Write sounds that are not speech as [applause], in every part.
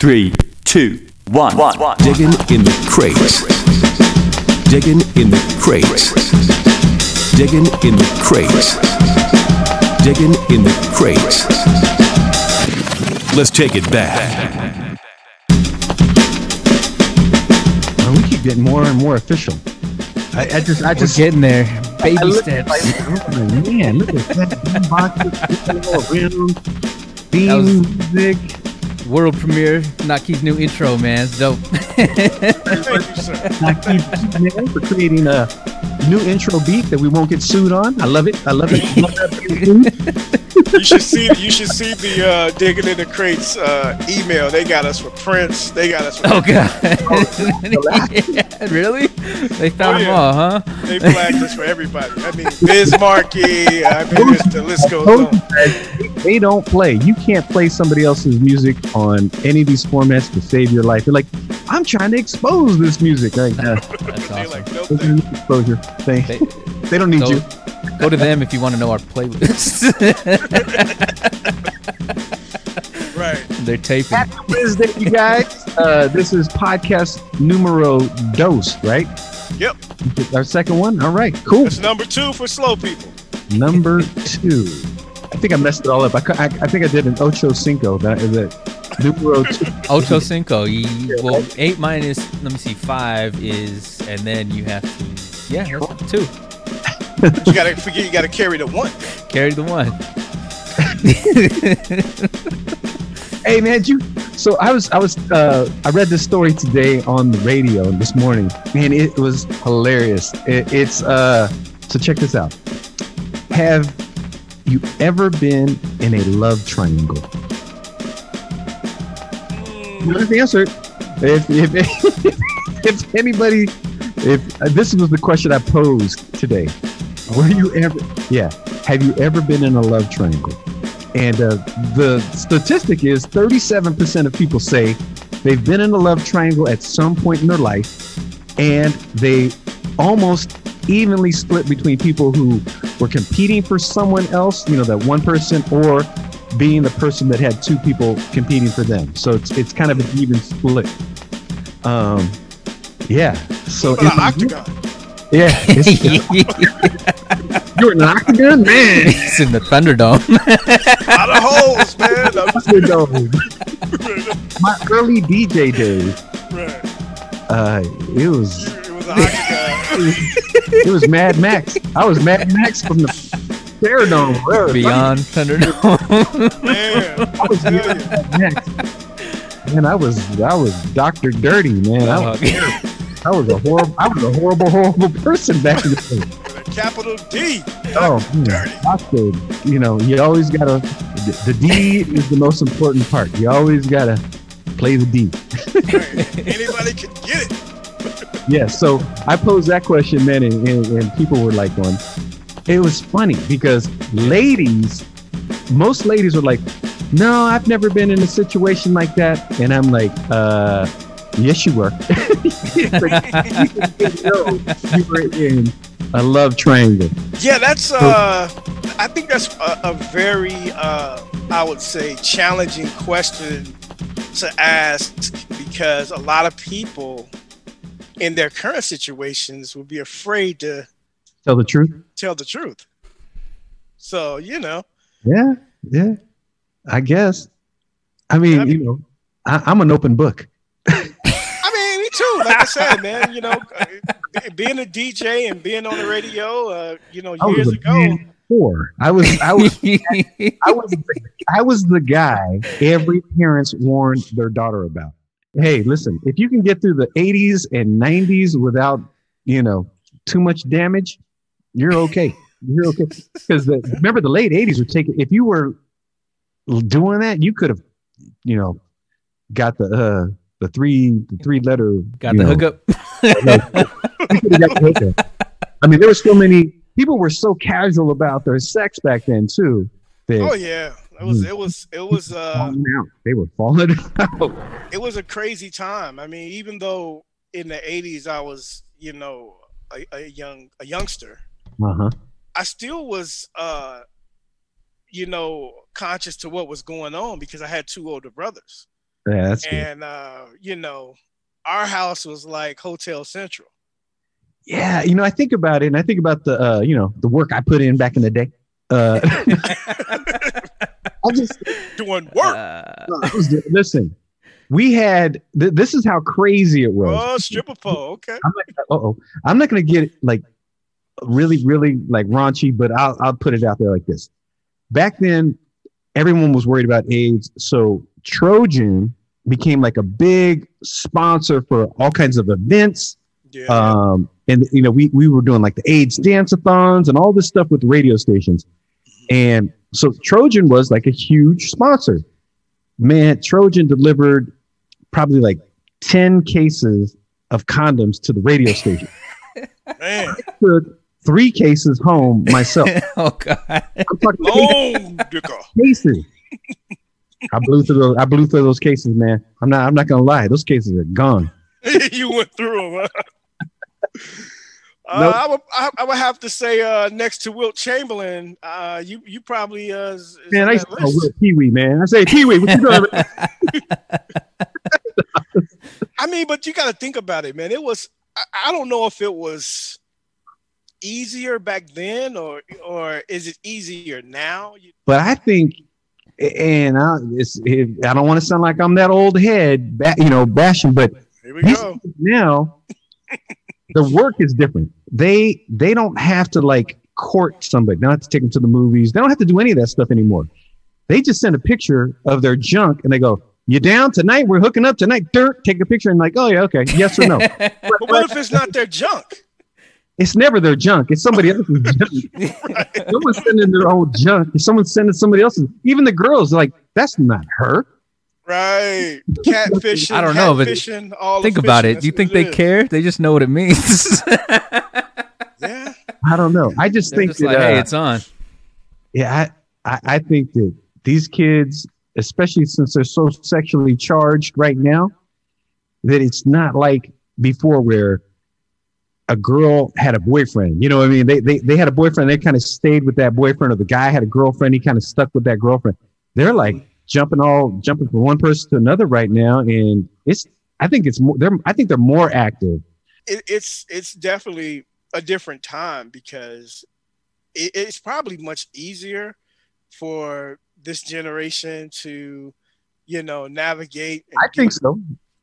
Three, two, one. Digging in the crates. Digging in the crates. Digging in the crates. Digging in the crates. Let's take it back. Well, we keep getting more and more official. I, I just, I We're just, getting there. Baby I look steps. like, oh, man, look at that boombox all around. That Theme was- music. World premiere. Naki's new intro, man. It's dope. Thank you, sir. Naki, man, for creating a new intro beat that we won't get sued on. I love it. I love it. [laughs] Love that. You should see you should see the uh, digging in the crates uh, email. They got us for Prince. They got us for Oh god. Yeah, [laughs] really? They found Oh, them all, huh? they flagged us for everybody. I mean Biz Markie, I mean it's- the list goes on. they don't play. You can't play somebody else's music on any of these formats to save your life. They're like, I'm trying to expose this music. Like, uh, That's awesome. like nope. those are thank new exposure. They, They- [laughs] they don't need so- you. Go to them if you want to know our playlist. [laughs] Right. They're taping. Happy Wednesday, you guys. Uh, this is podcast numero dos, right? Yep. Our second one. All right, cool. It's number two for slow people. Number two. I think I messed it all up. I, I, I think I did an ocho cinco. That is it. Numero two. Ocho cinco. You, well, eight minus. Let me see. Five is, and then you have to. Yeah, two. You gotta forget you gotta carry the one. Carry the one. [laughs] Hey man, you. So I was, I was, uh, I read this story today on the radio this morning, and it was hilarious. It, it's, uh, so check this out. Have you ever been in a love triangle? You don't have to answer it. If, if, [laughs] if anybody, if uh, this was the question I posed today, were you ever, yeah, have you ever been in a love triangle? And uh, the statistic is 37% of people say they've been in a love triangle at some point in their life, and they almost evenly split between people who were competing for someone else, you know, that one person, or being the person that had two people competing for them. So it's it's kind of an even split. Um, yeah. So But an if- octagon. [laughs] yeah, you're an octagon man. It's in the Thunderdome. [laughs] Out of holes, man. I'm just- Octagon. [laughs] My early DJ days, right. uh, it was It was it was Mad Max. I was Mad Max from the Faradome. Where- Beyond Thunderdome. Man. I was Mad Max. Man, I was I was Doctor Dirty, man. I was, I was a horrible I was a horrible horrible person back in the day. [laughs] Capital D. Oh, Dirty. You know, you always gotta. The, the D is the most important part. You always gotta play the D. Anybody can get it. [laughs] Yeah, so I posed that question, man, and, and, and people were like, "One." It was funny because ladies, most ladies were like, "No, I've never been in a situation like that," and I'm like, "Uh, yes, you were. you know you were in a love triangle." Yeah, that's uh I think that's a, a very uh I would say challenging question to ask because a lot of people in their current situations would be afraid to Tell the truth. tell the truth. So, you know, Yeah, yeah. I guess. I mean, I you know, I, I'm an open book. I mean, me too. Like I said, man, you know, uh, being a DJ and being on the radio, uh, you know, years a ago, Four. I was. I was. [laughs] I was the, I was the guy every parents warned their daughter about. Hey, listen, if you can get through the 80s and 90s without, you know, too much damage, you're okay. You're okay. Because remember the late 80s were taking if you were doing that, you could have, you know, got the uh the three the three letter Got the know, hookup. you got the hookup. I mean, there were so many people were so casual about their sex back then too. That oh yeah, it was it was it was uh falling out. They were falling out. it was a crazy time. I mean, even though in the '80s I was, you know, a, a young a youngster, Uh-huh. I still was, uh, you know, conscious to what was going on because I had two older brothers. Yeah, that's good. and uh, you know, our house was like Hotel Central. Yeah, you know, I think about it, and I think about the uh, you know the work I put in back in the day. Uh, [laughs] I just [laughs] Doing work. Uh, [laughs] I was- listen. We had th- this is how crazy it was. oh, stripper pole. Okay. I'm not, uh-oh. I'm not going to get like really, really like raunchy, but I'll, I'll put it out there like this. Back then, everyone was worried about AIDS. So Trojan became like a big sponsor for all kinds of events. Yeah. Um, and you know, we, we were doing like the AIDS dance-a-thons and all this stuff with radio stations. And so Trojan was like a huge sponsor. Man, Trojan delivered probably like 10 cases of condoms to the radio station. [laughs] Man. Took three cases home myself. [laughs] oh God. I'm talking Long dicker. cases. I blew through those. I blew through those cases, man. I'm not. I'm not gonna lie. Those cases are gone. [laughs] you went through them. Huh? Uh, Nope. I, would, I, I would have to say uh, next to Wilt Chamberlain, uh, you you probably uh, is, Man, I used to call. Will Pee Wee, man. I say Pee Wee, what you doing? [laughs] I mean, but you got to think about it, man. It was I, I don't know if it was easier back then or or is it easier now? But I think, and I, it's, it, I don't want to sound like I'm that old head, ba- you know, bashing, but Here we go. now [laughs] the work is different. They they don't have to like court somebody. They don't have to take them to the movies. They don't have to do any of that stuff anymore. They just send a picture of their junk and they go, "You down tonight? We're hooking up tonight." Dirt. Take a picture and like, "Oh yeah, okay, yes or no." [laughs] But what if it's not their junk? It's never their junk. It's somebody else's [laughs] junk. Someone's sending their own junk. Someone's sending somebody else's, even the girls, like, that's not her. Right. Catfishing. I don't know, but catfishing, all Think about fishing, it. Do you think they is. care? They just know what it means. [laughs] Yeah. I don't know. I just They're think just that, like, hey, uh, it's on. yeah, I, I, I think that these kids, especially since they're so sexually charged right now, that it's not like before where a girl had a boyfriend. You know what I mean? They, they, they had a boyfriend. They kind of stayed with that boyfriend or the guy had a girlfriend. He kind of stuck with that girlfriend. They're like jumping all, jumping from one person to another right now. And it's, I think it's more, they're, I think they're more active. It, it's it's definitely a different time because it, it's probably much easier for this generation to, you know, navigate. I think so.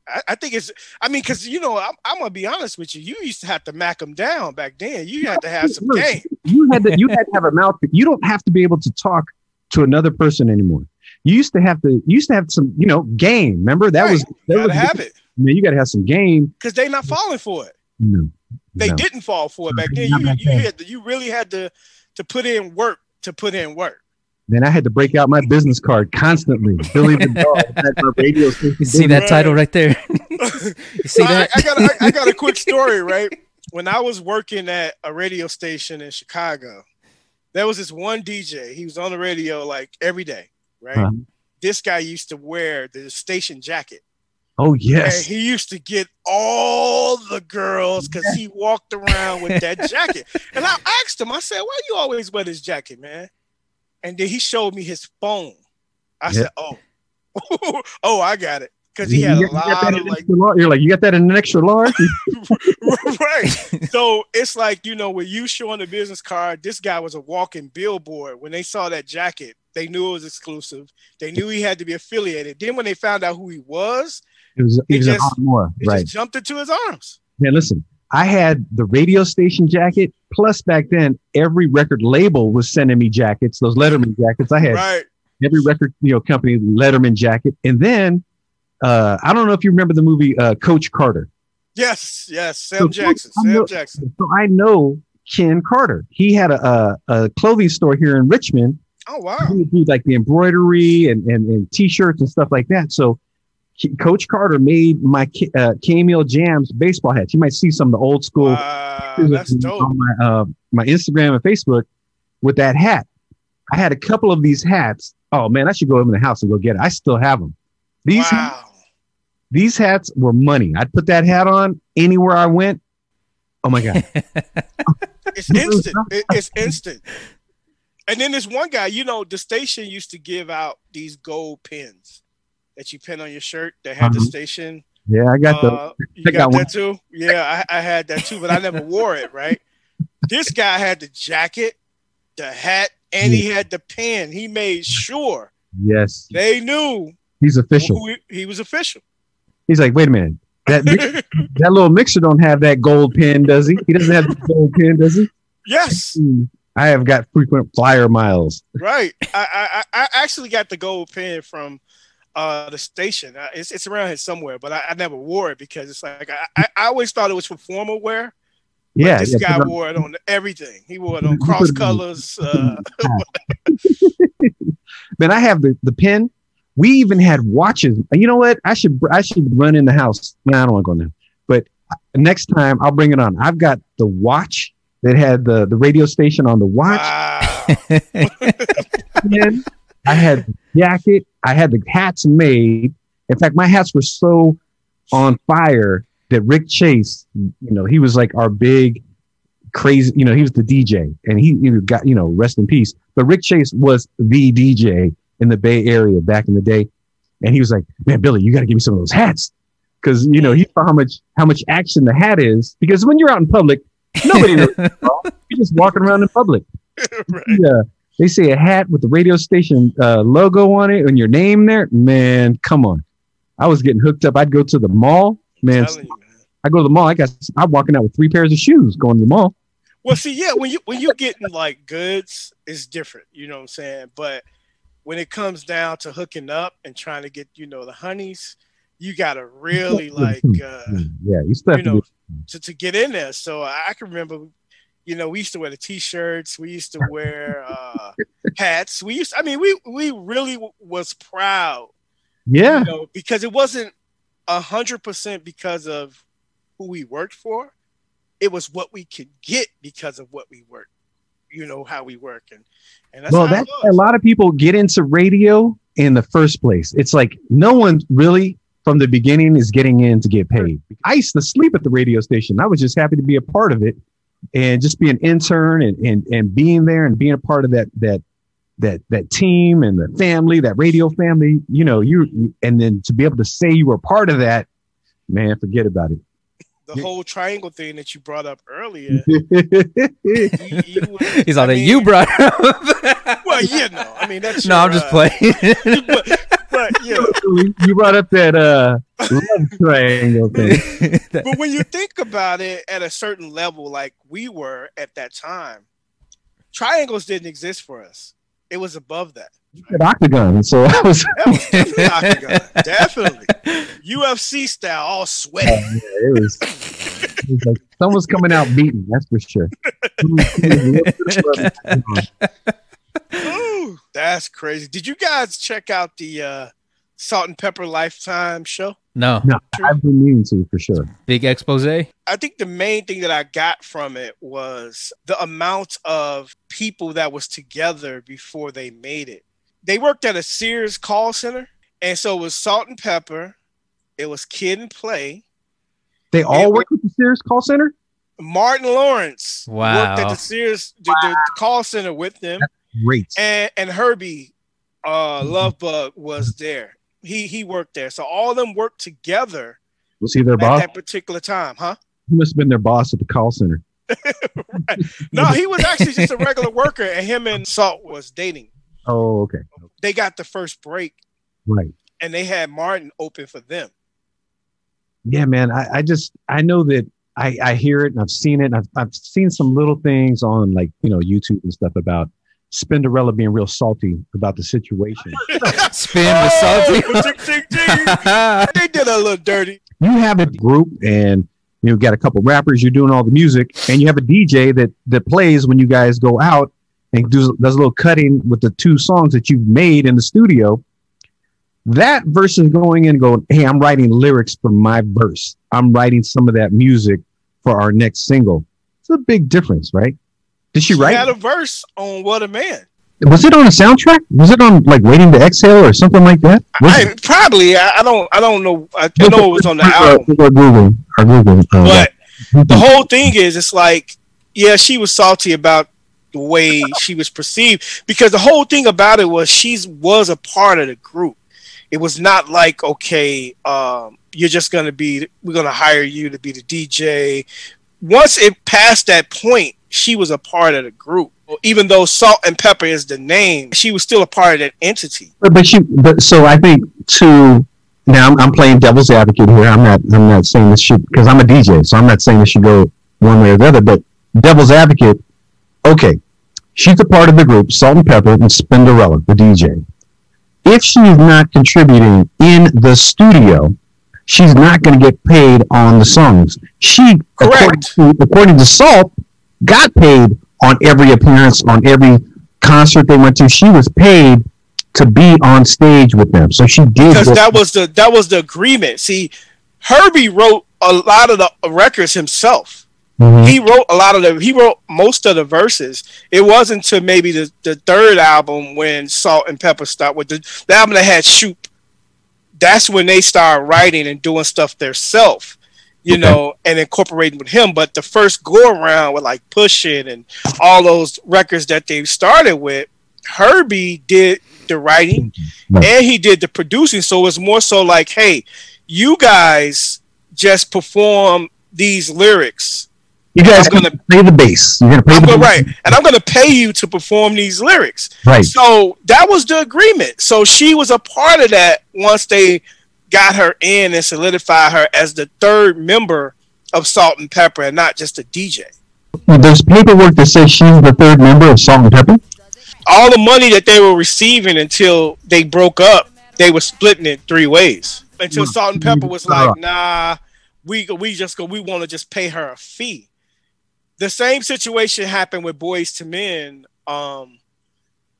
I, I think it's. I mean, because you know, I'm, I'm gonna be honest with you. You used to have to mack them down back then. You had to have some game. you had to you had to have a mouth. You don't have to be able to talk to another person anymore. You used to have to. You used to have some, you know, game. Remember that Right. was that Gotta was have it Man, you got to have some game. because they're not falling for it. No, They no. didn't fall for it back then. You you had to, you really had to to put in work to put in work. Man, I had to break out my business card constantly. Billy the dog at my radio station. You see that title right there? [laughs] you see I, that? I got a, I, I got a quick [laughs] story, right? When I was working at a radio station in Chicago, there was this one DJ. He was on the radio like every day, right? Uh-huh. This guy used to wear the station jacket. Oh And yes, he used to get all the girls because he walked around with that [laughs] jacket. And I asked him, I said, Why you always wear this jacket, man? And then he showed me his phone. I said, Oh, [laughs] oh, I got it. Because he had a You got lot of like? You're like, you got that in an extra large? [laughs] right. So it's like, you know, when you showing the business card, this guy was a walking billboard. When they saw that jacket, they knew it was exclusive. They knew he had to be affiliated. Then when they found out who he was, It was, it It was just- more, it right? just jumped into his arms. Yeah, listen, I had the radio station jacket. Plus, back then, every record label was sending me jackets. Those Letterman jackets. I had Right. every record, you know, company Letterman jacket. And then, uh, I don't know if you remember the movie uh, Coach Carter. Yes, yes. So, Sam Jackson. I Sam know- Jackson. So I know Ken Carter. He had a, a, a clothing store here in Richmond. Oh wow. He would do like the embroidery and, and, and t-shirts and stuff like that. So Coach Carter made my uh, Camille Jams baseball hats. You might see some of the old school Wow, pictures that's dope. on my uh, my Instagram and Facebook with that hat. I had a couple of these hats. Oh man, I should go over in the house and go get it. I still have them. These Wow. these hats were money. I'd put that hat on anywhere I went. Oh my god! [laughs] It's instant. It's instant. And then this one guy, you know, the station used to give out these gold pins. That you pin on your shirt that had the Uh-huh. station. Yeah, I got the. Uh, you I got, got one. that too? Yeah, I, I had that too, but I never wore it. Right? This guy had the jacket, the hat, and he had the pin. He made sure Yes, they knew he's official. he, he was official. He's like, wait a minute. That [laughs] that little mixer don't have that gold pin, does he? He doesn't have the gold pin, does he? yes. I have got frequent flyer miles. right. I I I actually got the gold pin from uh the station. Uh, It's it's around here somewhere, but I, I never wore it because it's like I, I, I always thought it was for formal wear. Yeah, this yeah, guy put it on- wore it on everything. He wore it on cross colors. [laughs] Uh, [laughs] Man, I have the, the pin. We even had watches. You know what? I should I should run in the house. No, I don't want to go now. But next time I'll bring it on. I've got the watch that had the, the radio station on the watch. wow. [laughs] I had jacket. I had the hats made. In fact, my hats were so on fire that Rick Chase, you know, he was like our big crazy, you know, he was the DJ and he know, got, you know, rest in peace. But Rick Chase was the DJ in the Bay Area back in the day. And he was like, man, Billy, you got to give me some of those hats. Cause you know, he saw how much, how much action the hat is because when you're out in public, nobody knows. [laughs] You're just walking around in public. [laughs] right. Yeah. They say a hat with the radio station uh, logo on it and your name there. Man, come on. I was getting hooked up. I'd go to the mall. Man, you, man. I go to the mall. I got I'm walking out with three pairs of shoes going to the mall. Well, see, yeah, when you when you getting like goods, it's different. You know what I'm saying? But when it comes down to hooking up and trying to get, you know, the honeys, you gotta really like uh [laughs] yeah, you still you have to know to, to get in there. So I can remember, you know, we used to wear the t-shirts, we used to [laughs] wear uh hats. We used I mean, we we really w- was proud, yeah, you know, because it wasn't a hundred percent because of who we worked for. It was what we could get because of what we worked, you know, how we work and and that's well, that's a lot of people get into radio in the first place. It's like no one really from the beginning is getting in to get paid. I used to sleep at the radio station. I was just happy to be a part of it and just be an intern and, and, and being there and being a part of that, that, that, that team and the family, that radio family, you know, you, and then to be able to say you were part of that, man, forget about it. the whole triangle thing that you brought up earlier. [laughs] you- you He's all I that mean, you brought up. Well, you know, I mean that's no, your, I'm just uh, playing. but, but [laughs] yeah, you brought up that, uh, love triangle thing. [laughs] but when you think about it at a certain level, like we were at that time, triangles didn't exist for us. It was above that. An octagon. So I was, That was definitely octagon. Definitely. [laughs] UFC style, all sweaty. it was, it was like someone's coming out beaten. That's for sure. Ooh, that's crazy. Did you guys check out the uh, Salt and Pepa Lifetime show? no, no, I've been meaning to for sure. big expose. I think the main thing that I got from it was the amount of people that was together before they made it. They worked at a Sears call center, and so it was Salt and Pepa, it was Kid and Play. They all worked at the Sears call center. Martin Lawrence worked at the Sears the, the call center with them, Great. and and Hurby uh, Luv Bug was there. He he worked there, so all of them worked together Was he their at boss? that particular time, huh? He must have been their boss at the call center. [laughs] No, he was actually just a regular worker, and him and Salt was dating. Oh, okay. They got the first break, Right. and they had Martin open for them. Yeah, man. I, I just I know that I, I hear it and I've seen it. And I've I've seen some little things on like you know YouTube and stuff about Spinderella being real salty about the situation. [laughs] Spin the salty. Oh, [laughs] they did a little dirty. you have a group and you've got a couple rappers, you're doing all the music, and you have a DJ that that plays when you guys go out and does, does a little cutting with the two songs that you've made in the studio. That versus going in and going, hey, I'm writing lyrics for my verse. I'm writing some of that music for our next single. It's a big difference, right? Did she She write? had a verse on "What a Man." was it on a soundtrack? Was it on like Waiting to Exhale or something like that? I, probably. I, I don't. I don't know. I, I know it was on the album, Or Google. Or Google. uh, but the whole thing is, it's like, yeah, she was salty about the way she was perceived because the whole thing about it was she was a part of the group. It was not like okay, um, you're just gonna be we're gonna hire you to be the DJ. Once it passed that point, she was a part of the group. Even though Salt and Pepa is the name, she was still a part of that entity. But, but she, but so I think to now I'm, I'm playing devil's advocate here. I'm not, I'm not saying this should because I'm a DJ, so I'm not saying this should go one way or the other. But devil's advocate, okay, she's a part of the group, Salt and Pepa and Spinderella, the DJ. If she's not contributing in the studio, she's not going to get paid on the songs. She, according Correct. to, according to Salt, got paid on every appearance, on every concert they went to. She was paid to be on stage with them. So she did. because that was the that was the agreement. See, Hurby wrote a lot of the records himself. Mhm. He wrote a lot of the he wrote most of the verses. It wasn't until maybe the, the third album when Salt and Pepa stopped with the, the album that had Shoop. That's when they started writing and doing stuff themselves, you Okay. know, and incorporating with him. But the first go around with like Push It and all those records that they started with, Hurby did the writing Right. and he did the producing. So it's more so like, hey, you guys just perform these lyrics. You guys gonna gonna- play the bass. You're gonna play the bass. right, and I'm gonna pay you to perform these lyrics. Right. So that was the agreement. So she was a part of that once they got her in and solidified her as the third member of Salt and Pepa and not just a DJ. There's paperwork that says she's the third member of Salt and Pepa. All the money that they were receiving until they broke up, they were splitting it three ways. Until. Salt and Pepa was like, nah, we we just go, we want to just pay her a fee. The same situation happened with Boyz II Men, um,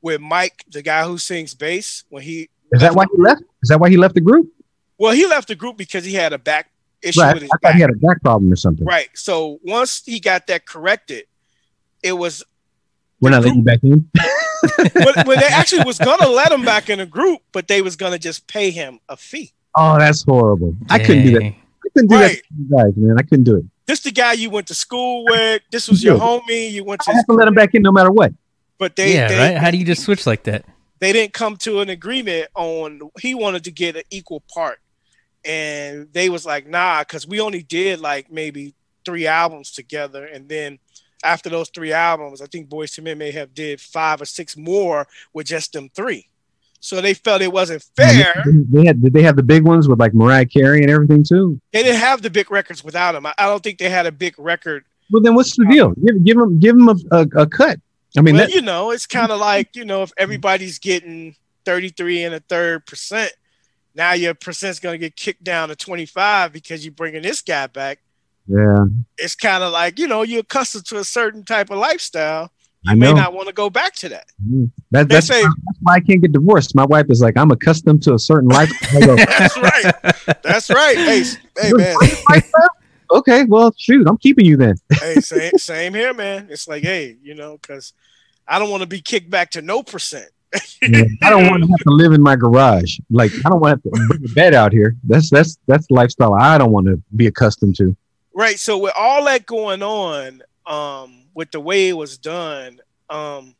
with Mike, the guy who sings bass, when he Is that why he left? Is that why he left the group? Well, he left the group because he had a back issue Right. with his I thought back. he had a back problem or something. Right. So once he got that corrected, it was We're not letting you back in. [laughs] when, when they actually was gonna let him back in the group, but they was gonna just pay him a fee. Oh, that's horrible. I couldn't do that. I couldn't do that Right. to you guys, man. I couldn't do it. This the guy you went to school with. This was your homie. You went to. I to, have to let him back in no matter what. but they yeah, they, right. How do you just switch like that? they didn't come to an agreement on. He wanted to get an equal part, and they was like, nah, because we only did like maybe three albums together, and then after those three albums, I think Boyz II Men may have did five or six more with just them three. So they felt it wasn't fair. They had. Did they have the big ones with like Mariah Carey and everything too? They didn't have the big records without them. I, I don't think they had a big record. Well, then what's the um, deal? Give, give him. Give them a, a, a cut. I mean, well, that, you know, it's kind of like you know, if everybody's getting thirty-three and a third percent, now your percent's going to get kicked down to twenty-five because you're bringing this guy back. yeah. It's kind of like you know, you're accustomed to a certain type of lifestyle. I may not want to go back to that. Mm. That, that's, say- that's why I can't get divorced. My wife is like, I'm accustomed to a certain life. [laughs] That's right. That's right. Hey, hey, man. a life now?" okay, well, shoot, I'm keeping you then. [laughs] hey, same, same here, man. It's like, hey, you know, because I don't want to be kicked back to no percent. Yeah, I don't want to have to live in my garage. Like, I don't want to bring a bed out here. That's that's that's the lifestyle I don't want to be accustomed to. Right. So with all that going on, um, with the way it was done, um,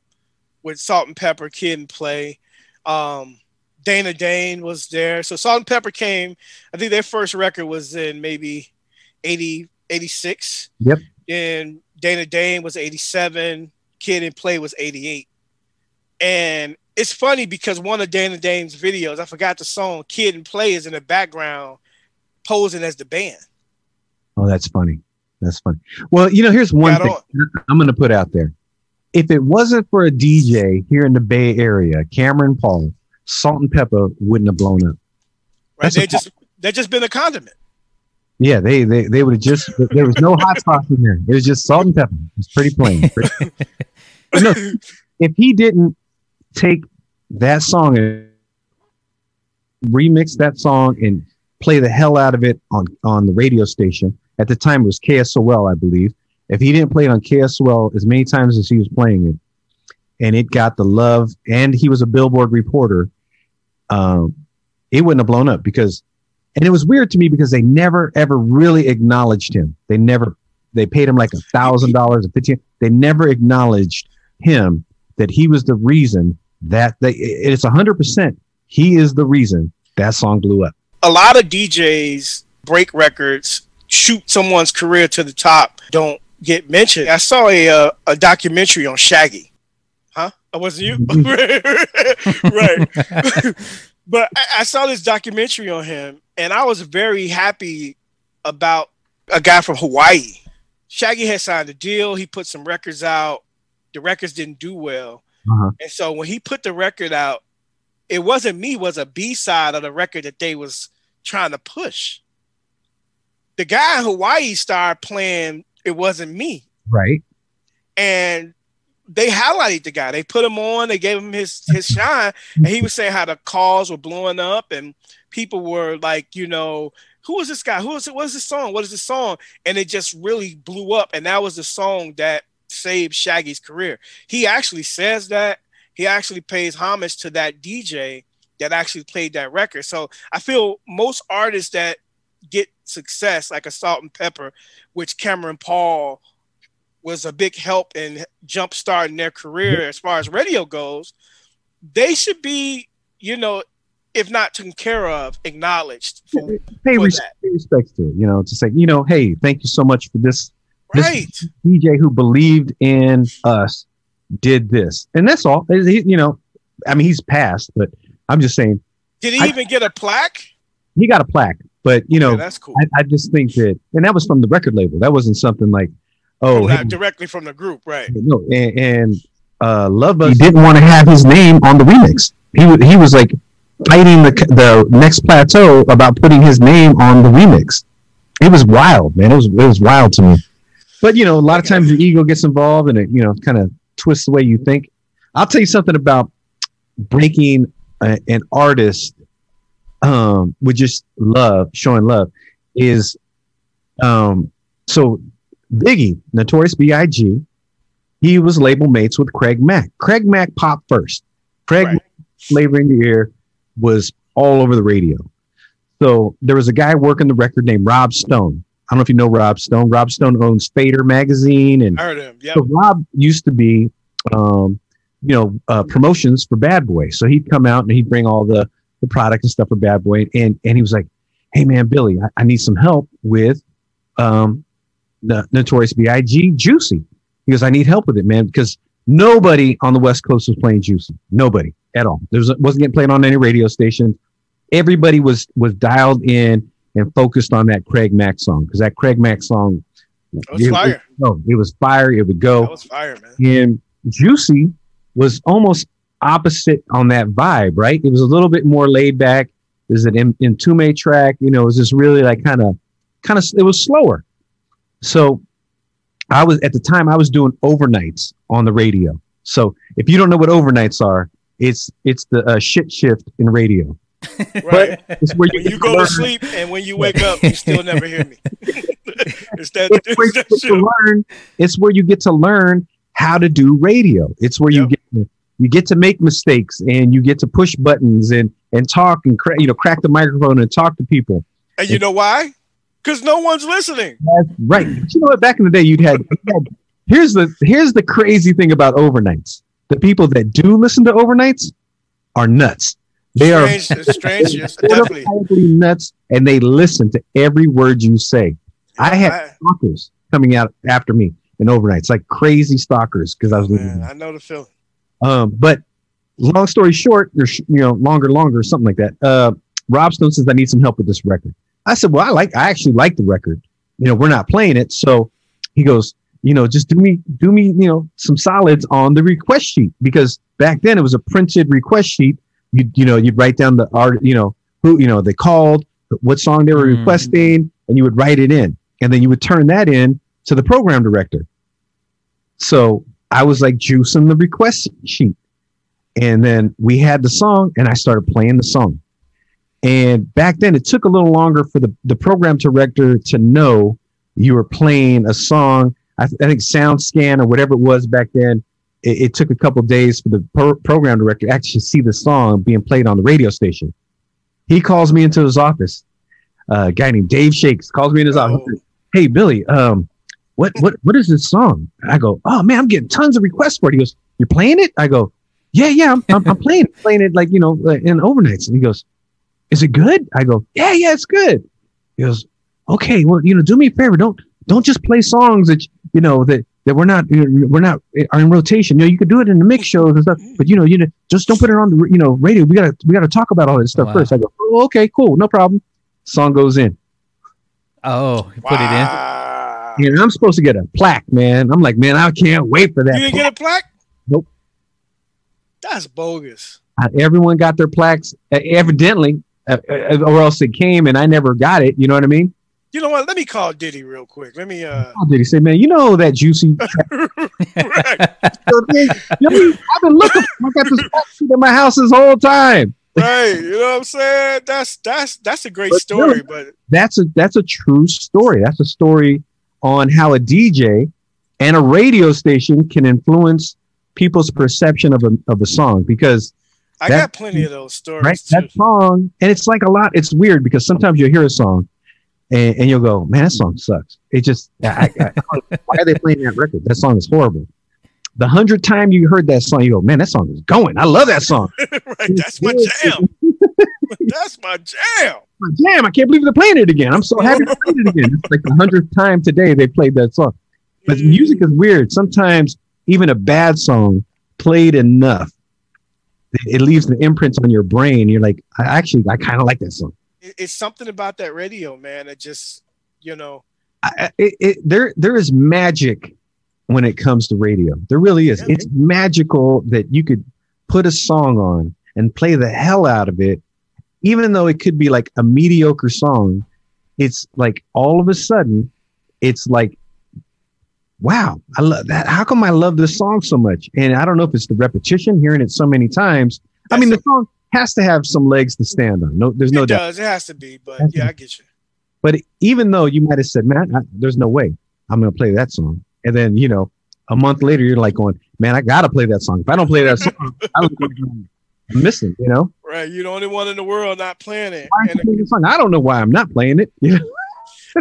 with Salt and Pepa Kid and Play, um, Dana Dane was there. So Salt and Pepa came. I think their first record was in maybe 80, 86. Yep. And Dana Dane was 87. Kid and Play was 88. And it's funny because one of Dana Dane's videos, I forgot the song, Kid and Play is in the background posing as the band. Oh, that's funny. That's funny. Well, you know, here's one Got thing I'm going to put out there. If it wasn't for a DJ here in the Bay Area, Cameron Paul, Salt and Pepa wouldn't have blown up. Right. That's They just they just been a condiment. Yeah, they they, they would have just there was no hot sauce in there. It was just salt and pepper. It's pretty plain. [laughs] No, if he didn't take that song and remix that song and play the hell out of it on on the radio station at the time it was KSOL, I believe. If he didn't play it on KSOL as many times as he was playing it, and it got the love, and he was a Billboard reporter, um, it wouldn't have blown up because and it was weird to me because they never ever really acknowledged him. They never they paid him like a thousand dollars a fifteen. They never acknowledged him that he was the reason that they it's a hundred percent he is the reason that song blew up. A lot of DJs break records, shoot someone's career to the top, don't get mentioned. I saw a uh, a documentary on Shaggy. Huh? That wasn't you? [laughs] [laughs] right. [laughs] but I, I saw this documentary on him and I was very happy about a guy from Hawaii. Shaggy had signed a deal. He put some records out. The records didn't do well. Uh-huh. And so when he put the record out, it wasn't me, it was a B side of the record that they was trying to push. The guy in Hawaii started playing It Wasn't Me. Right. And they highlighted the guy. They put him on, they gave him his his [laughs] shine, and he was saying how the calls were blowing up and people were like, you know, who is this guy? Who is it? What is this song? What is this song? And it just really blew up. And that was the song that saved Shaggy's career. He actually says that. He actually pays homage to that DJ that actually played that record. So I feel most artists that get success, like a Salt and Pepa, which Cameron Paul was a big help in jump starting their career as far as radio goes, they should be, you know, if not taken care of, acknowledged for, Pay for res- that. pay respects to it, you know, to say, you know, hey, thank you so much for this This- Right. DJ who believed in us did this, and that's all. He- you know, I mean, he's passed, but I'm just saying Did he I- even get a plaque? he got a plaque. But you know, Yeah, that's cool. I, I just think that, and that was from the record label. That wasn't something like, oh, Not hey, directly from the group, right? no, and, and uh, Love Us. He didn't want to have his name on the remix. He he was like fighting the the next plateau about putting his name on the remix. It was wild, man. It was it was wild to me. But you know, a lot of times your ego gets involved, and it you know kind of twists the way you think. I'll tell you something about breaking a, an artist um, with just love, showing love, is um, so Biggie, Notorious B.I.G. He was label mates with Craig Mack. Craig Mack popped first. Craig Right. Mack, Flavor in Your Ear was all over the radio. So there was a guy working the record named Rob Stone. I don't know if you know Rob Stone. Rob Stone owns Fader magazine, and I heard him. Yep. so Rob used to be, um, you know, uh, promotions for Bad Boy. So he'd come out and he'd bring all the the product and stuff for Bad Boy, and and he was like, "Hey man, Billy, I, I need some help with um, the Notorious B.I.G. Juicy." He goes, "I need help with it, man, because nobody on the West Coast was playing Juicy. Nobody at all. There was, wasn't getting played on any radio station. Everybody was was dialed in and focused on that Craig Mack song because that Craig Mack song." That was it- fire. no, it was fire. It would go That was fire, man. and Juicy was almost opposite on that vibe, right? It was a little bit more laid back. There's an in, Mtume track, you know, it was just really like kind of, kind of, it was slower. So I was, at the time, I was doing overnights on the radio. So if you don't know what overnights are, it's, it's the uh, shit shift in radio. Right. It's where when get you go to sleep and when you wake up, you still never hear me. [laughs] it's that, it's where, it's you that get shit. to learn, it's where you get to learn how to do radio. It's where you get to, you get to make mistakes and you get to push buttons and and talk and cra- you know crack the microphone and talk to people. And you know why? Because no one's listening. That's right. But you know what? Back in the day, you'd had, you'd had here's the here's the crazy thing about overnights. The people that do listen to overnights are nuts. They are Strange, strange, yes, [laughs] definitely. nuts, and they listen to every word you say. I had I, stalkers coming out after me in overnights, like crazy stalkers, because I was man. I know the feeling. Um, but long story short, or sh- you know, longer, longer, something like that. Uh, Rob Stone says I need some help with this record. I said, well, I like, I actually like the record. You know, we're not playing it, so he goes, you know, just do me, do me, you know, some solids on the request sheet because back then it was a printed request sheet. You, you know, you'd write down the art, you know, who, you know, they called, what song they were Mm. requesting, and you would write it in, and then you would turn that in to the program director. So I was like juicing the request sheet. And then we had the song and I started playing the song. And back then it took a little longer for the, the program director to know you were playing a song. I, th- I think SoundScan or whatever it was back then. It, it took a couple days for the pro- program director to actually see the song being played on the radio station. He calls me into his office. Uh, a guy named Dave Shakes calls me in his office. Oh. Hey Billy, um, what what what is this song? I go, oh man, I'm getting tons of requests for it. He goes, you're playing it? I go, yeah, yeah, I'm, I'm, I'm playing it, [laughs] playing it like you know in overnights. And he goes, is it good? I go, yeah, yeah, it's good. He goes, okay, well, you know, do me a favor, don't don't just play songs that you know that that we're not we're not are in rotation. You know, you could do it in the mix shows and stuff, but you know, you know, just don't put it on the you know radio. We gotta we gotta talk about all this stuff Wow. first. I go, oh, okay, cool, no problem. Song goes in, Oh, you put it in. Wow. and I'm supposed to get a plaque, man. I'm like, man, I can't wait for that. You didn't plaque. get a plaque? Nope. That's bogus. Uh, everyone got their plaques, uh, evidently, uh, uh, or else it came and I never got it. You know what I mean? You know what? Let me call Diddy real quick. Let me uh How did he say, man? You know that juicy [laughs] You I've been looking. I got this [laughs] in my house this whole time. right. You know what I'm saying? That's that's that's a great But story, but That's a that's a true story. That's a story on how a DJ and a radio station can influence people's perception of a of a song because I That- got plenty of those stories right that song and it's like a lot. It's weird because sometimes you'll hear a song and, and you'll go, man, that song sucks. It just I, I, why are they playing that record? That song is horrible. The hundredth time you heard that song, you go, man, that song is going. I love that song. [laughs] right, that's my jam. [laughs] that's my jam. Damn, I can't believe they're playing it again. I'm so happy they played it again. It's like the hundredth time today they played that song. But Mm. music is weird. Sometimes even a bad song played enough, it it leaves an imprint on your brain. You're like, I actually, I kind of like that song. It- it's something about that radio, man. It just you know, I, it, it, there, there is magic when it comes to radio. There really is. Yeah. It's magical that you could put a song on and play the hell out of it, even though it could be like a mediocre song. It's like all of a sudden, it's like, wow, I love that. How come I love this song so much? And I don't know if it's the repetition, hearing it so many times. I mean, the song has to have some legs to stand on. No, there's no it doubt. does. It has to be, but yeah, I get you. But even though you might have said, man, I, there's no way I'm going to play that song. And then, you know, a month later, you're like going, man, I got to play that song. If I don't play that song, [laughs] I going to go missing, you know? Right, you're the only one in the world not playing it. Why I And, playing song? I don't know why I'm not playing it. [laughs] You know?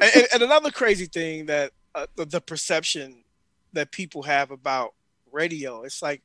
and, and another crazy thing that uh, the, the perception that people have about radio, it's like,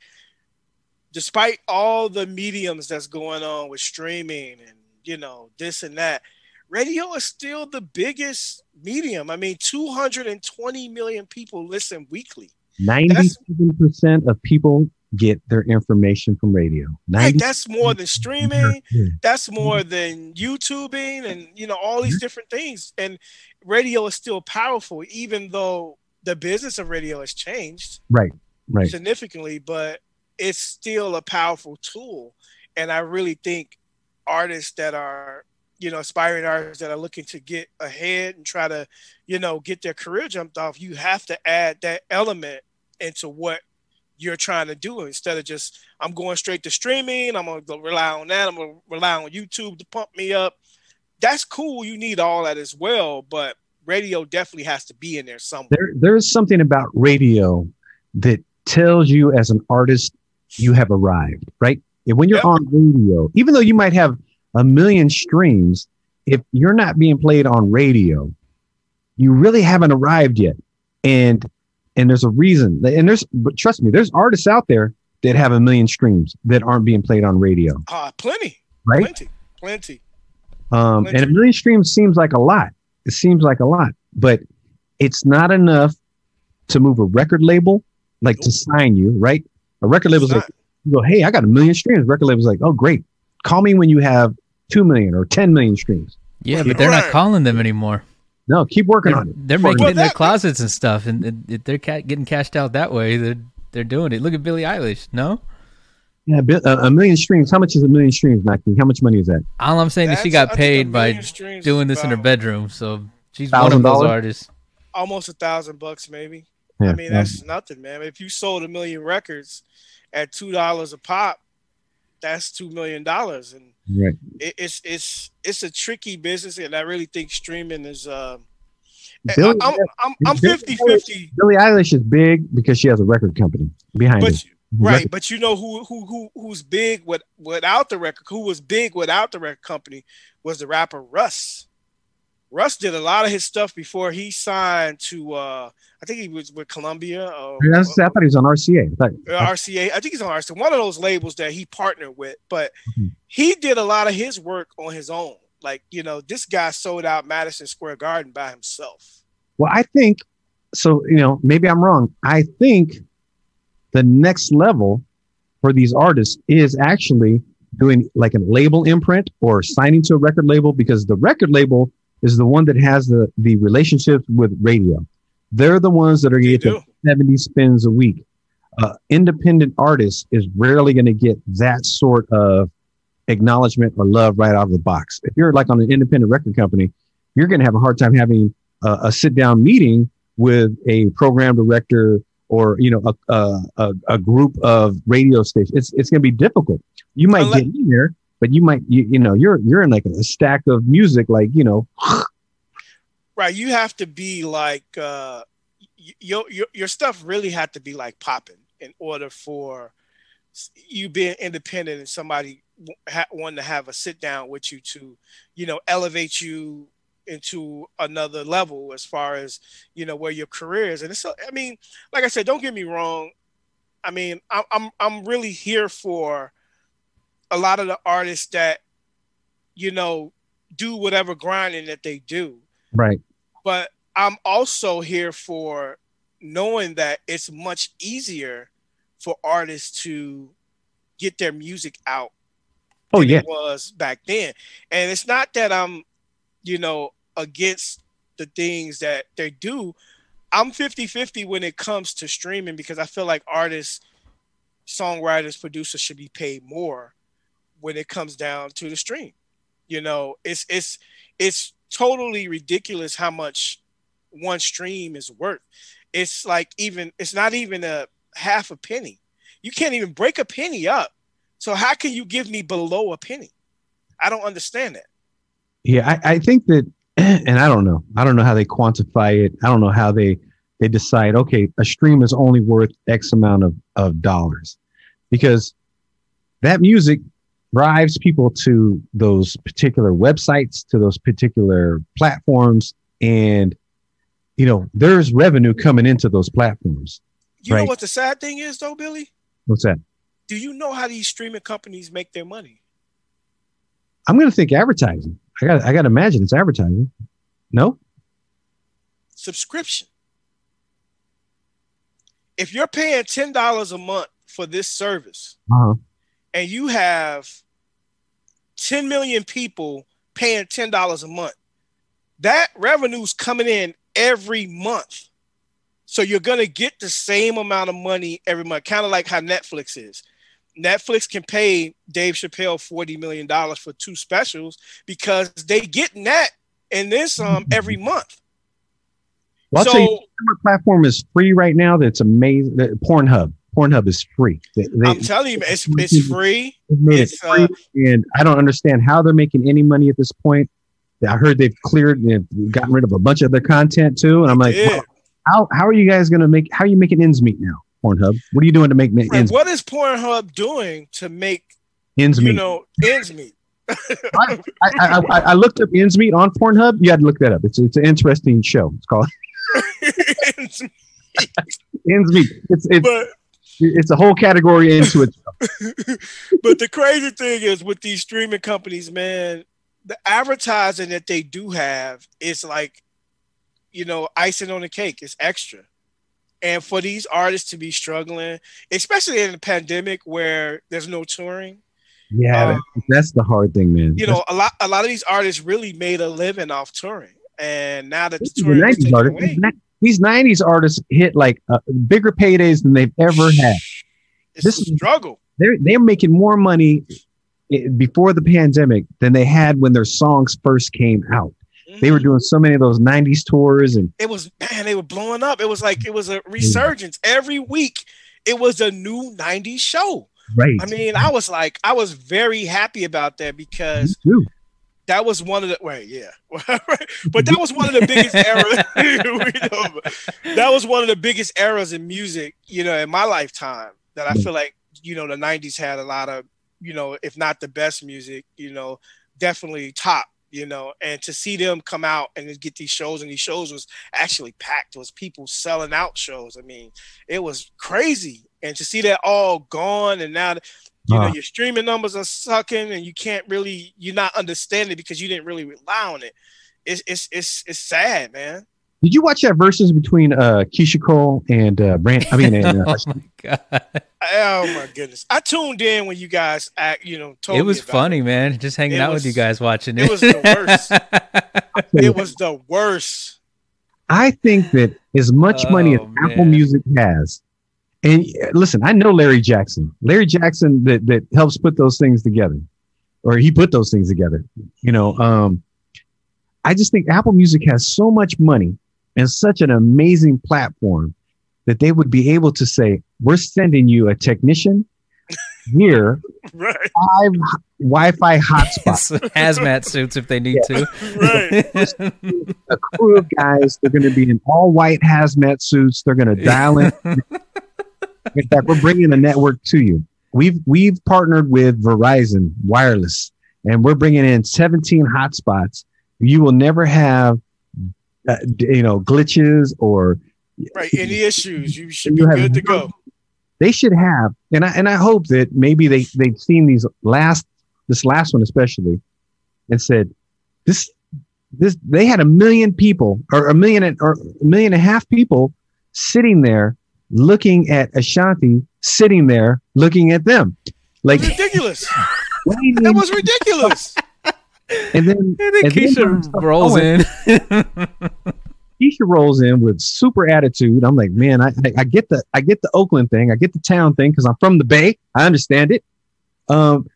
despite all the mediums that's going on with streaming and you know this and that, radio is still the biggest medium. I mean, 220 million people listen weekly. 97% of people get their information from radio. Right, that's more than streaming. That's more than YouTubing and you know all these different things. And radio is still powerful, even though the business of radio has changed Right, right. significantly, but it's still a powerful tool. And I really think artists that are, you know, aspiring artists that are looking to get ahead and try to, you know, get their career jumped off, you have to add that element into what you're trying to do instead of just I'm going straight to streaming. I'm gonna rely on that. I'm gonna rely on YouTube to pump me up. That's cool. You need all that as well, but radio definitely has to be in there somewhere. There, there is something about radio that tells you as an artist you have arrived, right? And when you're Yep. on radio, even though you might have a million streams, if you're not being played on radio, you really haven't arrived yet. And and there's a reason. And there's but trust me, there's artists out there that have a million streams that aren't being played on radio, Uh, plenty, right? plenty, plenty. Um, Plenty. and a million streams seems like a lot. It seems like a lot, but it's not enough to move a record label, like to sign you, right? A record label's It's like, you go, hey, I got a million streams. Record label's like, oh, great. Call me when you have two million or 10 million streams. Yeah, but they're not calling them anymore. No, keep working They're, on it. they're Keep working making it in their closets and stuff, and, and if they're ca- getting cashed out that way. They're they're doing it. Look at Billie Eilish. No. Yeah, a, a million streams. How much is a million streams, Mackie? How much money is that? all I'm saying is she got I think a paid by doing is this in her bedroom. So she's one of $1,000? those artists. Almost a thousand bucks, maybe. Yeah, I mean, that's nothing, man. If you sold a million records at two dollars a pop, that's two million dollars, and right. it, it's it's it's a tricky business. And I really think streaming is. Uh, Billie, I'm, I'm, I'm Billie 50 50, Billie Eilish is big because she has a record company behind but it. right, but you know who who who who's big with, without the record? Who was big without the record company was the rapper Russ. Russ did a lot of his stuff before he signed to. uh I think he was with Columbia. Or, That's- I thought he was on RCA. I thought, uh, RCA. I think he's on RCA. One of those labels that he partnered with, but Mhm. he did a lot of his work on his own. Like you know, this guy sold out Madison Square Garden by himself. Well, I think so. You know, maybe I'm wrong. I think the next level for these artists is actually doing like a label imprint or signing to a record label because the record label is the one that has the the relationships with radio. They're the ones that are They getting do. 70 spins a week. Uh, independent artist is rarely going to get that sort of acknowledgement or love right out of the box. If you're like on an independent record company, you're going to have a hard time having a, a sit down meeting with a program director or you know a, a, a, a group of radio stations. It's it's going to be difficult. You might Unless- get in there, but you might you, you know you're you're in like a stack of music like you know Right. You have to be like uh your your your stuff really had to be like popping in order for you being independent and somebody ha- wanting to have a sit down with you to, you know, elevate you into another level as far as you know where your career is. And it's, I mean, like I said, don't get me wrong. I mean, I'm I'm I'm really here for a lot of the artists that, you know, do whatever grinding that they do right. but I'm also here for knowing that it's much easier for artists to get their music out Oh than yeah, it was back then. And it's not that I'm, you know, against the things that they do. I'm 50-50 when it comes to streaming because I feel like artists, songwriters, producers should be paid more when it comes down to the stream. You know, it's it's it's totally ridiculous how much one stream is worth. It's like even it's not even a half a penny. You can't even break a penny up. So how can you give me below a penny? I don't understand that. Yeah, I, I think that, [clears throat] and I don't know. I don't know how they quantify it. I don't know how they they decide. Okay, a stream is only worth X amount of of dollars, because that music drives people to those particular websites, to those particular platforms, and you know there's revenue coming into those platforms. You know what the sad thing is though, Billy? What's that? Do you know how these streaming companies make their money? I'm going to think advertising. I got I got to imagine it's advertising. No, Subscription. If you're paying ten dollars a month for this service, uh-huh. And you have 10 million people paying $10 a month, that revenue's coming in every month. So you're going to get the same amount of money every month, kind of like how Netflix is. Netflix can pay Dave Chappelle $40 million for two specials because they get that and then some every month. Well, I'll so tell you, Our platform is free right now. That's amazing. Pornhub. Pornhub is free. They, they, I'm telling you, it's, it's free. they've made it it's, uh, free, and I don't understand how they're making any money at this point. I heard they've cleared, they've gotten rid of a bunch of their content too, and I'm like, wow, how how are you guys going to make? How are you making ends meet now? Pornhub. What are you doing to make ma- Right, ends what is Pornhub doing to make, ends meet? you know, ends meet? I, I, I, I looked up ends meet on Pornhub. You had to look that up. It's it's an interesting show. It's called [laughs] Ends meet. ends meet. It's it's but it's a whole category into it. [laughs] but the crazy thing is with these streaming companies, man, the advertising that they do have is like, you know, icing on the cake. It's extra. And for these artists to be struggling, especially in the pandemic where there's no touring, Yeah, Um, that's the hard thing, man. you know, a lot a lot of these artists really made a living off touring. And now that the touring is 90s taken artists, away, these 90s artists hit like uh, bigger paydays than they've ever had. it's this a is- struggle. They're they're making more money before the pandemic than they had when their songs first came out. They were Mhm. doing so many of those 90s tours and it was man, they were blowing up. It was like it was a resurgence. Every week it was a new 90s show. right. I mean, I was like, I was very happy about that because Me. That was one of the wait, yeah, [laughs] but that was one of the biggest [laughs] know, that was one of the biggest eras in music, you know, in my lifetime. That I feel like, you know, the '90s had a lot of, you know, if not the best music, you know, definitely top you know, and to see them come out and get these shows, and these shows was actually packed. It was people selling out shows. I mean, it was crazy, and to see that all gone, and now you know Huh. your streaming numbers are sucking, and you can't really, you're not understanding because you didn't really rely on it. It's it's it's it's sad, man. Did you watch that Verzuz between uh, Keyshia Cole and uh, Brand? I mean, [laughs] and, uh, oh my god, Oh my goodness! I tuned in when you guys act, you know, told it me was about funny, man. Just hanging It out was- with you guys watching it. it was the worst. [laughs] It was the worst. I think that as much money as Oh, Apple. Music has, and uh, listen, I know Larry Jackson. Larry Jackson that that helps put those things together, or he put those things together. You know, um, I just think Apple Music has so much money and such an amazing platform that they would be able to say, "We're sending you a technician here, [laughs] Right, five Wi-Fi hotspots." [laughs] hazmat suits if they need to. right. [laughs] a crew of guys. They're going to be in all white hazmat suits. They're going to dial in. In fact, we're bringing a network to you. We've we've partnered with Verizon Wireless, and we're bringing in 17 hotspots. You will never have, uh, you know, glitches or right. Any issues, you should be You have good to go. they should have. And I and I hope that maybe they they've seen these last this last one especially, and said this this they had a million people or a million and- or a million and a half people sitting there looking at Ashanti sitting there looking at them like Ridiculous. [laughs] waiting, That was ridiculous. [laughs] and then And then and then Keyshia rolls in. [laughs] Keyshia rolls in with super attitude. I'm like, man, I, I, I get the I get the Oakland thing, I get the town thing because I'm from the Bay. I understand it. Um,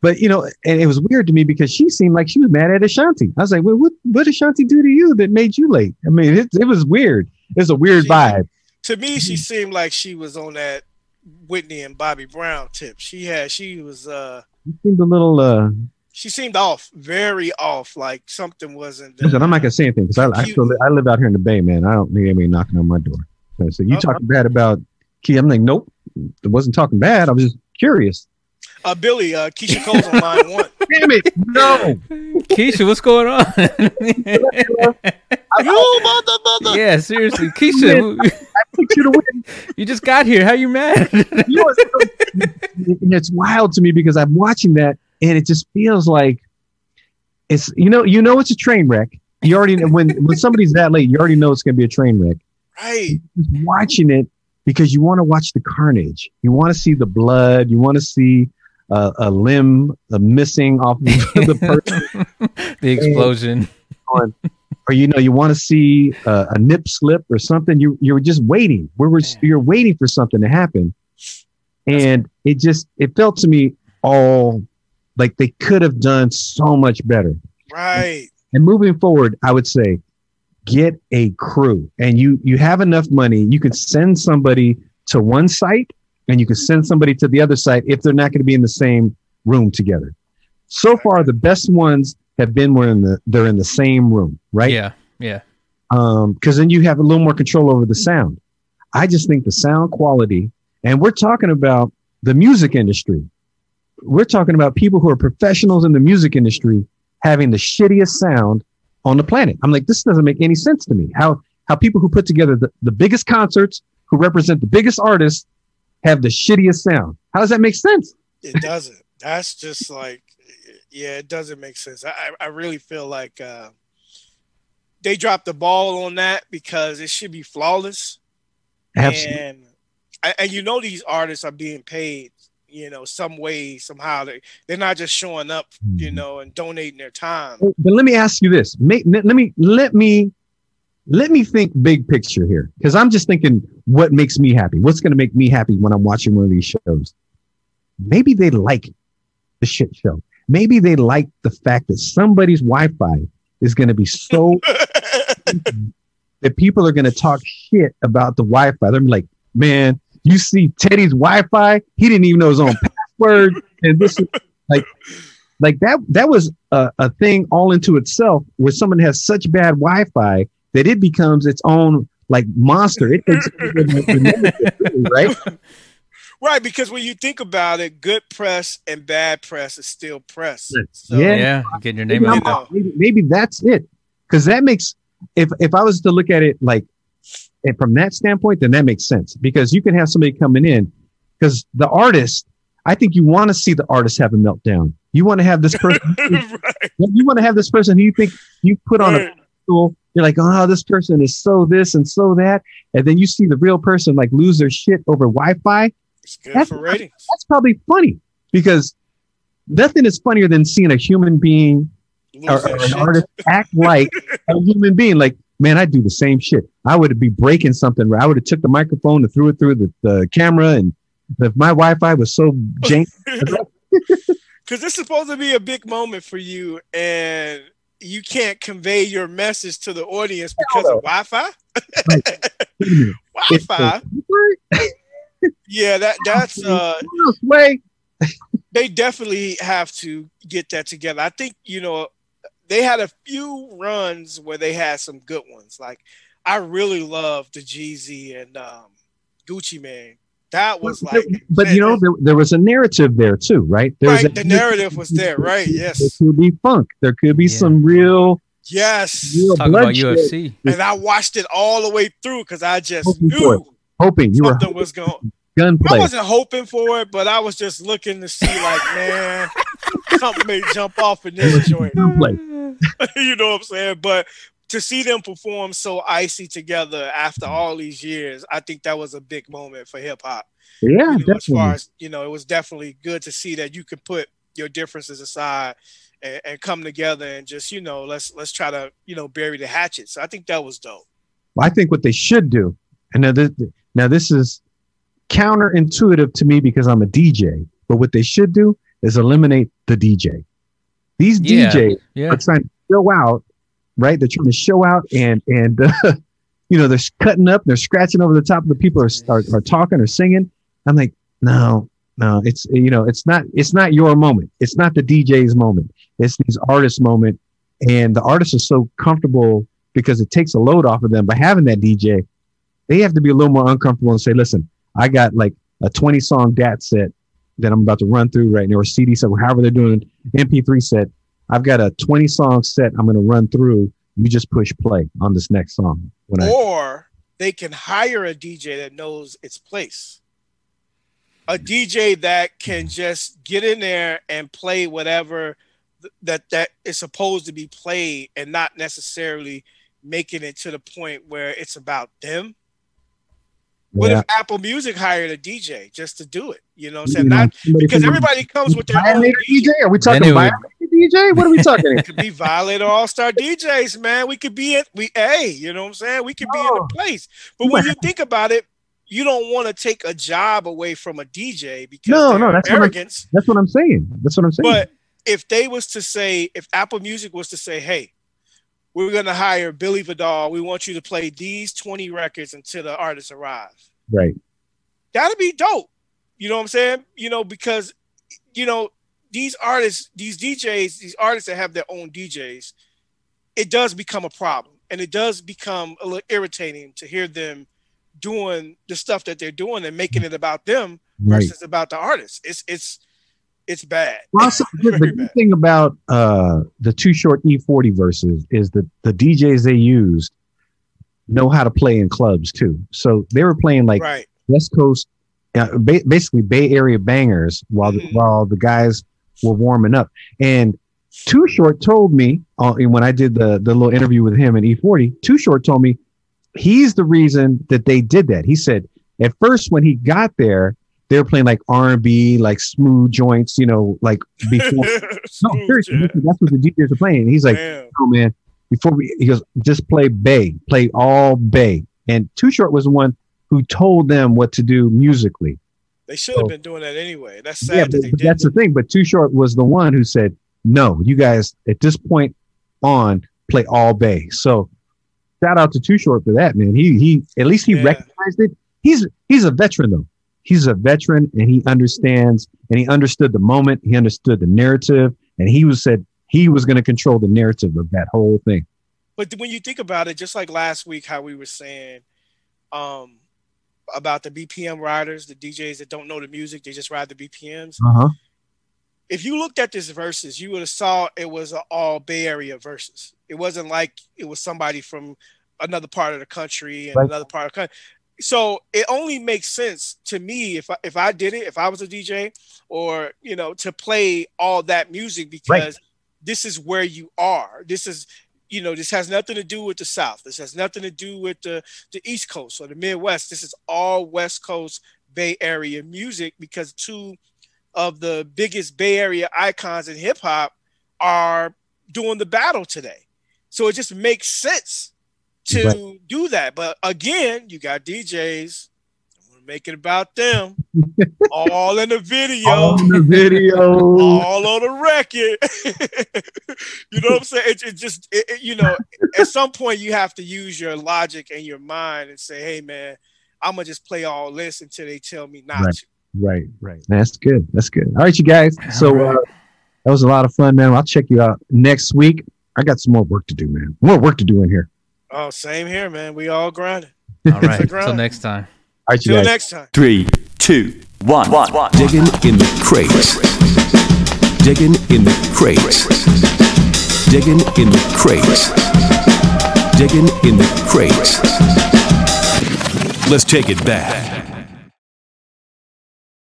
but you know, and it was weird to me because she seemed like she was mad at Ashanti. I was like, well, what what did Ashanti do to you that made you late? I mean, it, it was weird. It's a weird She- vibe. To me, she seemed like she was on that Whitney and Bobby Brown tip. She had, she was, uh, It seemed a little. Uh, she seemed off, very off. Like something wasn't. listen, I'm not gonna say anything because I I, still, I live out here in the Bay, man. I don't need anybody knocking on my door. So, so you Oh, talking bad about Key? I'm like, nope. I wasn't talking bad. I was just curious. Uh, Billy, uh, Keyshia Cole's on line one. [laughs] Damn it! No. Keyshia, what's going on? [laughs] you mother, mother. yeah, seriously, Keyshia, I Picked you to win. [laughs] you just got here. How you mad? you know, it's, and it's wild to me because I'm watching that and it just feels like it's you know you know it's a train wreck. You already know when when somebody's that late, you already know it's going to be a train wreck. Right. Just watching it because you want to watch the carnage. You want to see the blood. You want to see uh, a limb uh, missing off of the [laughs] person, the explosion. or you know you want to see uh, a nip slip or something. You you're just waiting. We were Yeah. you're waiting for something to happen, and it just it felt to me all like they could have done so much better. Right. And moving forward, I would say get a crew, and you you have enough money. You can send somebody to one site, and you can send somebody to the other site if they're not going to be in the same room together. So far, the best ones have been when the they're in the same room, right? Yeah, yeah. um because then you have a little more control over the sound i just think the sound quality and we're talking about the music industry we're talking about people who are professionals in the music industry having the shittiest sound on the planet i'm like this doesn't make any sense to me how how people who put together the, the biggest concerts who represent the biggest artists have the shittiest sound how does that make sense It doesn't. That's just like, yeah, it doesn't make sense. I, I- really feel like uh, they dropped the ball on that because it should be flawless. Absolutely. And and- and you know these artists are being paid, you know, some way somehow. They they're not just showing up, you know, and donating their time. but let me ask you this Make, let me let me let me think big picture here because i'm just thinking what makes me happy what's going to make me happy when i'm watching one of these shows. Maybe they like the shit show. Maybe they like the fact that somebody's wi-fi is going to be so [laughs] that people are going to talk shit about the wi-fi. They're like man you see teddy's wi-fi? He didn't even know his own password. And this is like like that that was a, a thing all into itself where someone has such bad wi-fi that it becomes its own like monster it takes over the- the neighborhood, really, right Right, because when you think about it, good press and bad press is still press. Yeah. So, Yeah. Yeah, getting your name maybe, out. I'm- I'm- maybe, maybe that's it. Because that makes if if I was to look at it like and from that standpoint, then that makes sense. Because you can have somebody coming in because the artist, I think you want to see the artist have a meltdown. You want to have this person. [laughs] right, you want to have this person who you think you put on a right. pedestal. You're like, oh, this person is so this and so that, and then you see the real person like lose their shit over Wi-Fi. It's good That's- for ratings. That's probably funny because nothing is funnier than seeing a human being or, or an shit. artist act like [laughs] a human being. Like, man, I do the same shit. I would be breaking something. I would have took the microphone and threw it through the, the camera. And if my Wi-Fi was so jank, [laughs] because it's supposed to be a big moment for you and you can't convey your message to the audience because of wi-fi? Wait a minute, it's wi-fi [laughs] yeah that that's uh they definitely have to get that together. I think you know they had a few runs where they had some good ones. Like i really love the jeezy and um Gucci Mane that was like but you know, there, there was a narrative there too, right? There was right a- the narrative was there right Yes, There could be funk. There could be Yeah. some real, yes real Talk about bloodshed. UFC. and I watched it all the way through because I just Hoping for it. knew Hoping you were something was going. I wasn't hoping for it, but I was just looking to see, like, man, something may jump off in this joint. [laughs] You know what I'm saying? But to see them perform so icy together after all these years, I think that was a big moment for hip hop. Yeah, You know, as definitely. far as you know, it was definitely good to see that you could put your differences aside and, and come together and just you know let's let's try to you know bury the hatchet. So I think that was dope. Well, I think what they should do, and now this, now this is counterintuitive to me because I'm a DJ, but what they should do is eliminate the DJ. These Yeah. DJs Yeah. are trying to show out, right? They're trying to show out and, and, uh, [laughs] you know, they're cutting up, they're scratching over the top of the people are, are, are talking or singing. I'm like, no, no, it's, you know, it's not, it's not your moment. It's not the DJ's moment. It's these artists' moment. And the artists are so comfortable because it takes a load off of them by having that DJ. They have to be a little more uncomfortable and say, listen, I got like a 20 song DAT set that I'm about to run through right now, or CD set, or however they're doing MP3 set. I've got a 20 song set I'm going to run through. You just push play on this next song. When I, or they can hire a DJ that knows its place. A DJ that can just get in there and play whatever th- that that is supposed to be played and not necessarily making it to the point where it's about them. What yeah. if Apple Music hired a DJ just to do it? You know what I'm saying? Not because everybody comes with their own Violator DJ. DJ? Are we talking Then it would- Violator DJ? What are we talking? [laughs] It could be Violator All Star DJs, man. We could be in we hey, you know what I'm saying? We could be in Oh. the place. But when you think about it, you don't want to take a job away from a DJ because No, no, that's what arrogance. That's what I'm saying. That's what I'm saying. But if they was to say, if Apple Music was to say, hey, we're gonna hire Billy Vidal, we want you to play these 20 records until the artist arrives. right. That'd be dope. You know what I'm saying? You know, because you know, these artists, these DJs, these artists that have their own DJs, it does become a problem. And it does become a little irritating to hear them doing the stuff that they're doing and making it about them Right. versus about the artist. It's it's it's bad. Well, also, [laughs] the, the good bad. thing about uh, the Too Short E-40 Verzuz is that the DJs they used know how to play in clubs too. So they were playing like right. West Coast, uh, ba- basically Bay Area bangers while the, Mhm. while the guys were warming up. And Too Short told me uh, when I did the the little interview with him in E-40. Too Short told me he's the reason that they did that. He said at first when he got there, they were playing like R and B, like smooth joints, you know, like before. [laughs] no, seriously, jazz. that's what the DJs are playing. And he's like, Damn. oh man, before we, he goes, just play Bay, play all Bay. And Too Short was the one who told them what to do musically. They should have been doing that anyway. That's sad yeah, that but, that's the thing. But Too Short was the one who said, no, you guys at this point on play all Bay. So shout out to Too Short for that, man. He he at least he Yeah. recognized it. He's he's a veteran though. He's a veteran and he understands and he understood the moment. He understood the narrative, and he was said he was going to control the narrative of that whole thing. But when you think about it, just like last week, how we were saying, um, about the BPM riders, the DJs that don't know the music, they just ride the BPMs. Uh huh. If you looked at this Verzuz, you would have saw it was a all Bay Area Verzuz. It wasn't like it was somebody from another part of the country and Right. another part of the country. So it only makes sense to me if I, if I did it, if I was a DJ, or you know, to play all that music because this is where you are. This is you know, this has nothing to do with the South. This has nothing to do with the the East Coast or the Midwest. This is all West Coast Bay Area music because two of the biggest Bay Area icons in hip hop are doing the battle today. So it just makes sense to Right. do that. But again, you got DJs. I'm gonna make it about them. all in the video On the video. all on the record. [laughs] you know what I'm saying? It, it just, it, it- you know, at some point you have to use your logic and your mind and say, hey, man, I'm going to just play all this until they tell me not Right. to. Right, right. That's good. That's good. All right, you guys. So All uh, that was a lot of fun, man. I'll check you out next week. I got some more work to do, man. More work to do in here. Oh, same here, man. We all grinding. All right. It's a grind. Till next time. All right, you guys. next time. Three, two, one. Digging in the crates. Digging in the crates. Digging in the crates. Digging in the crates. Let's take it back.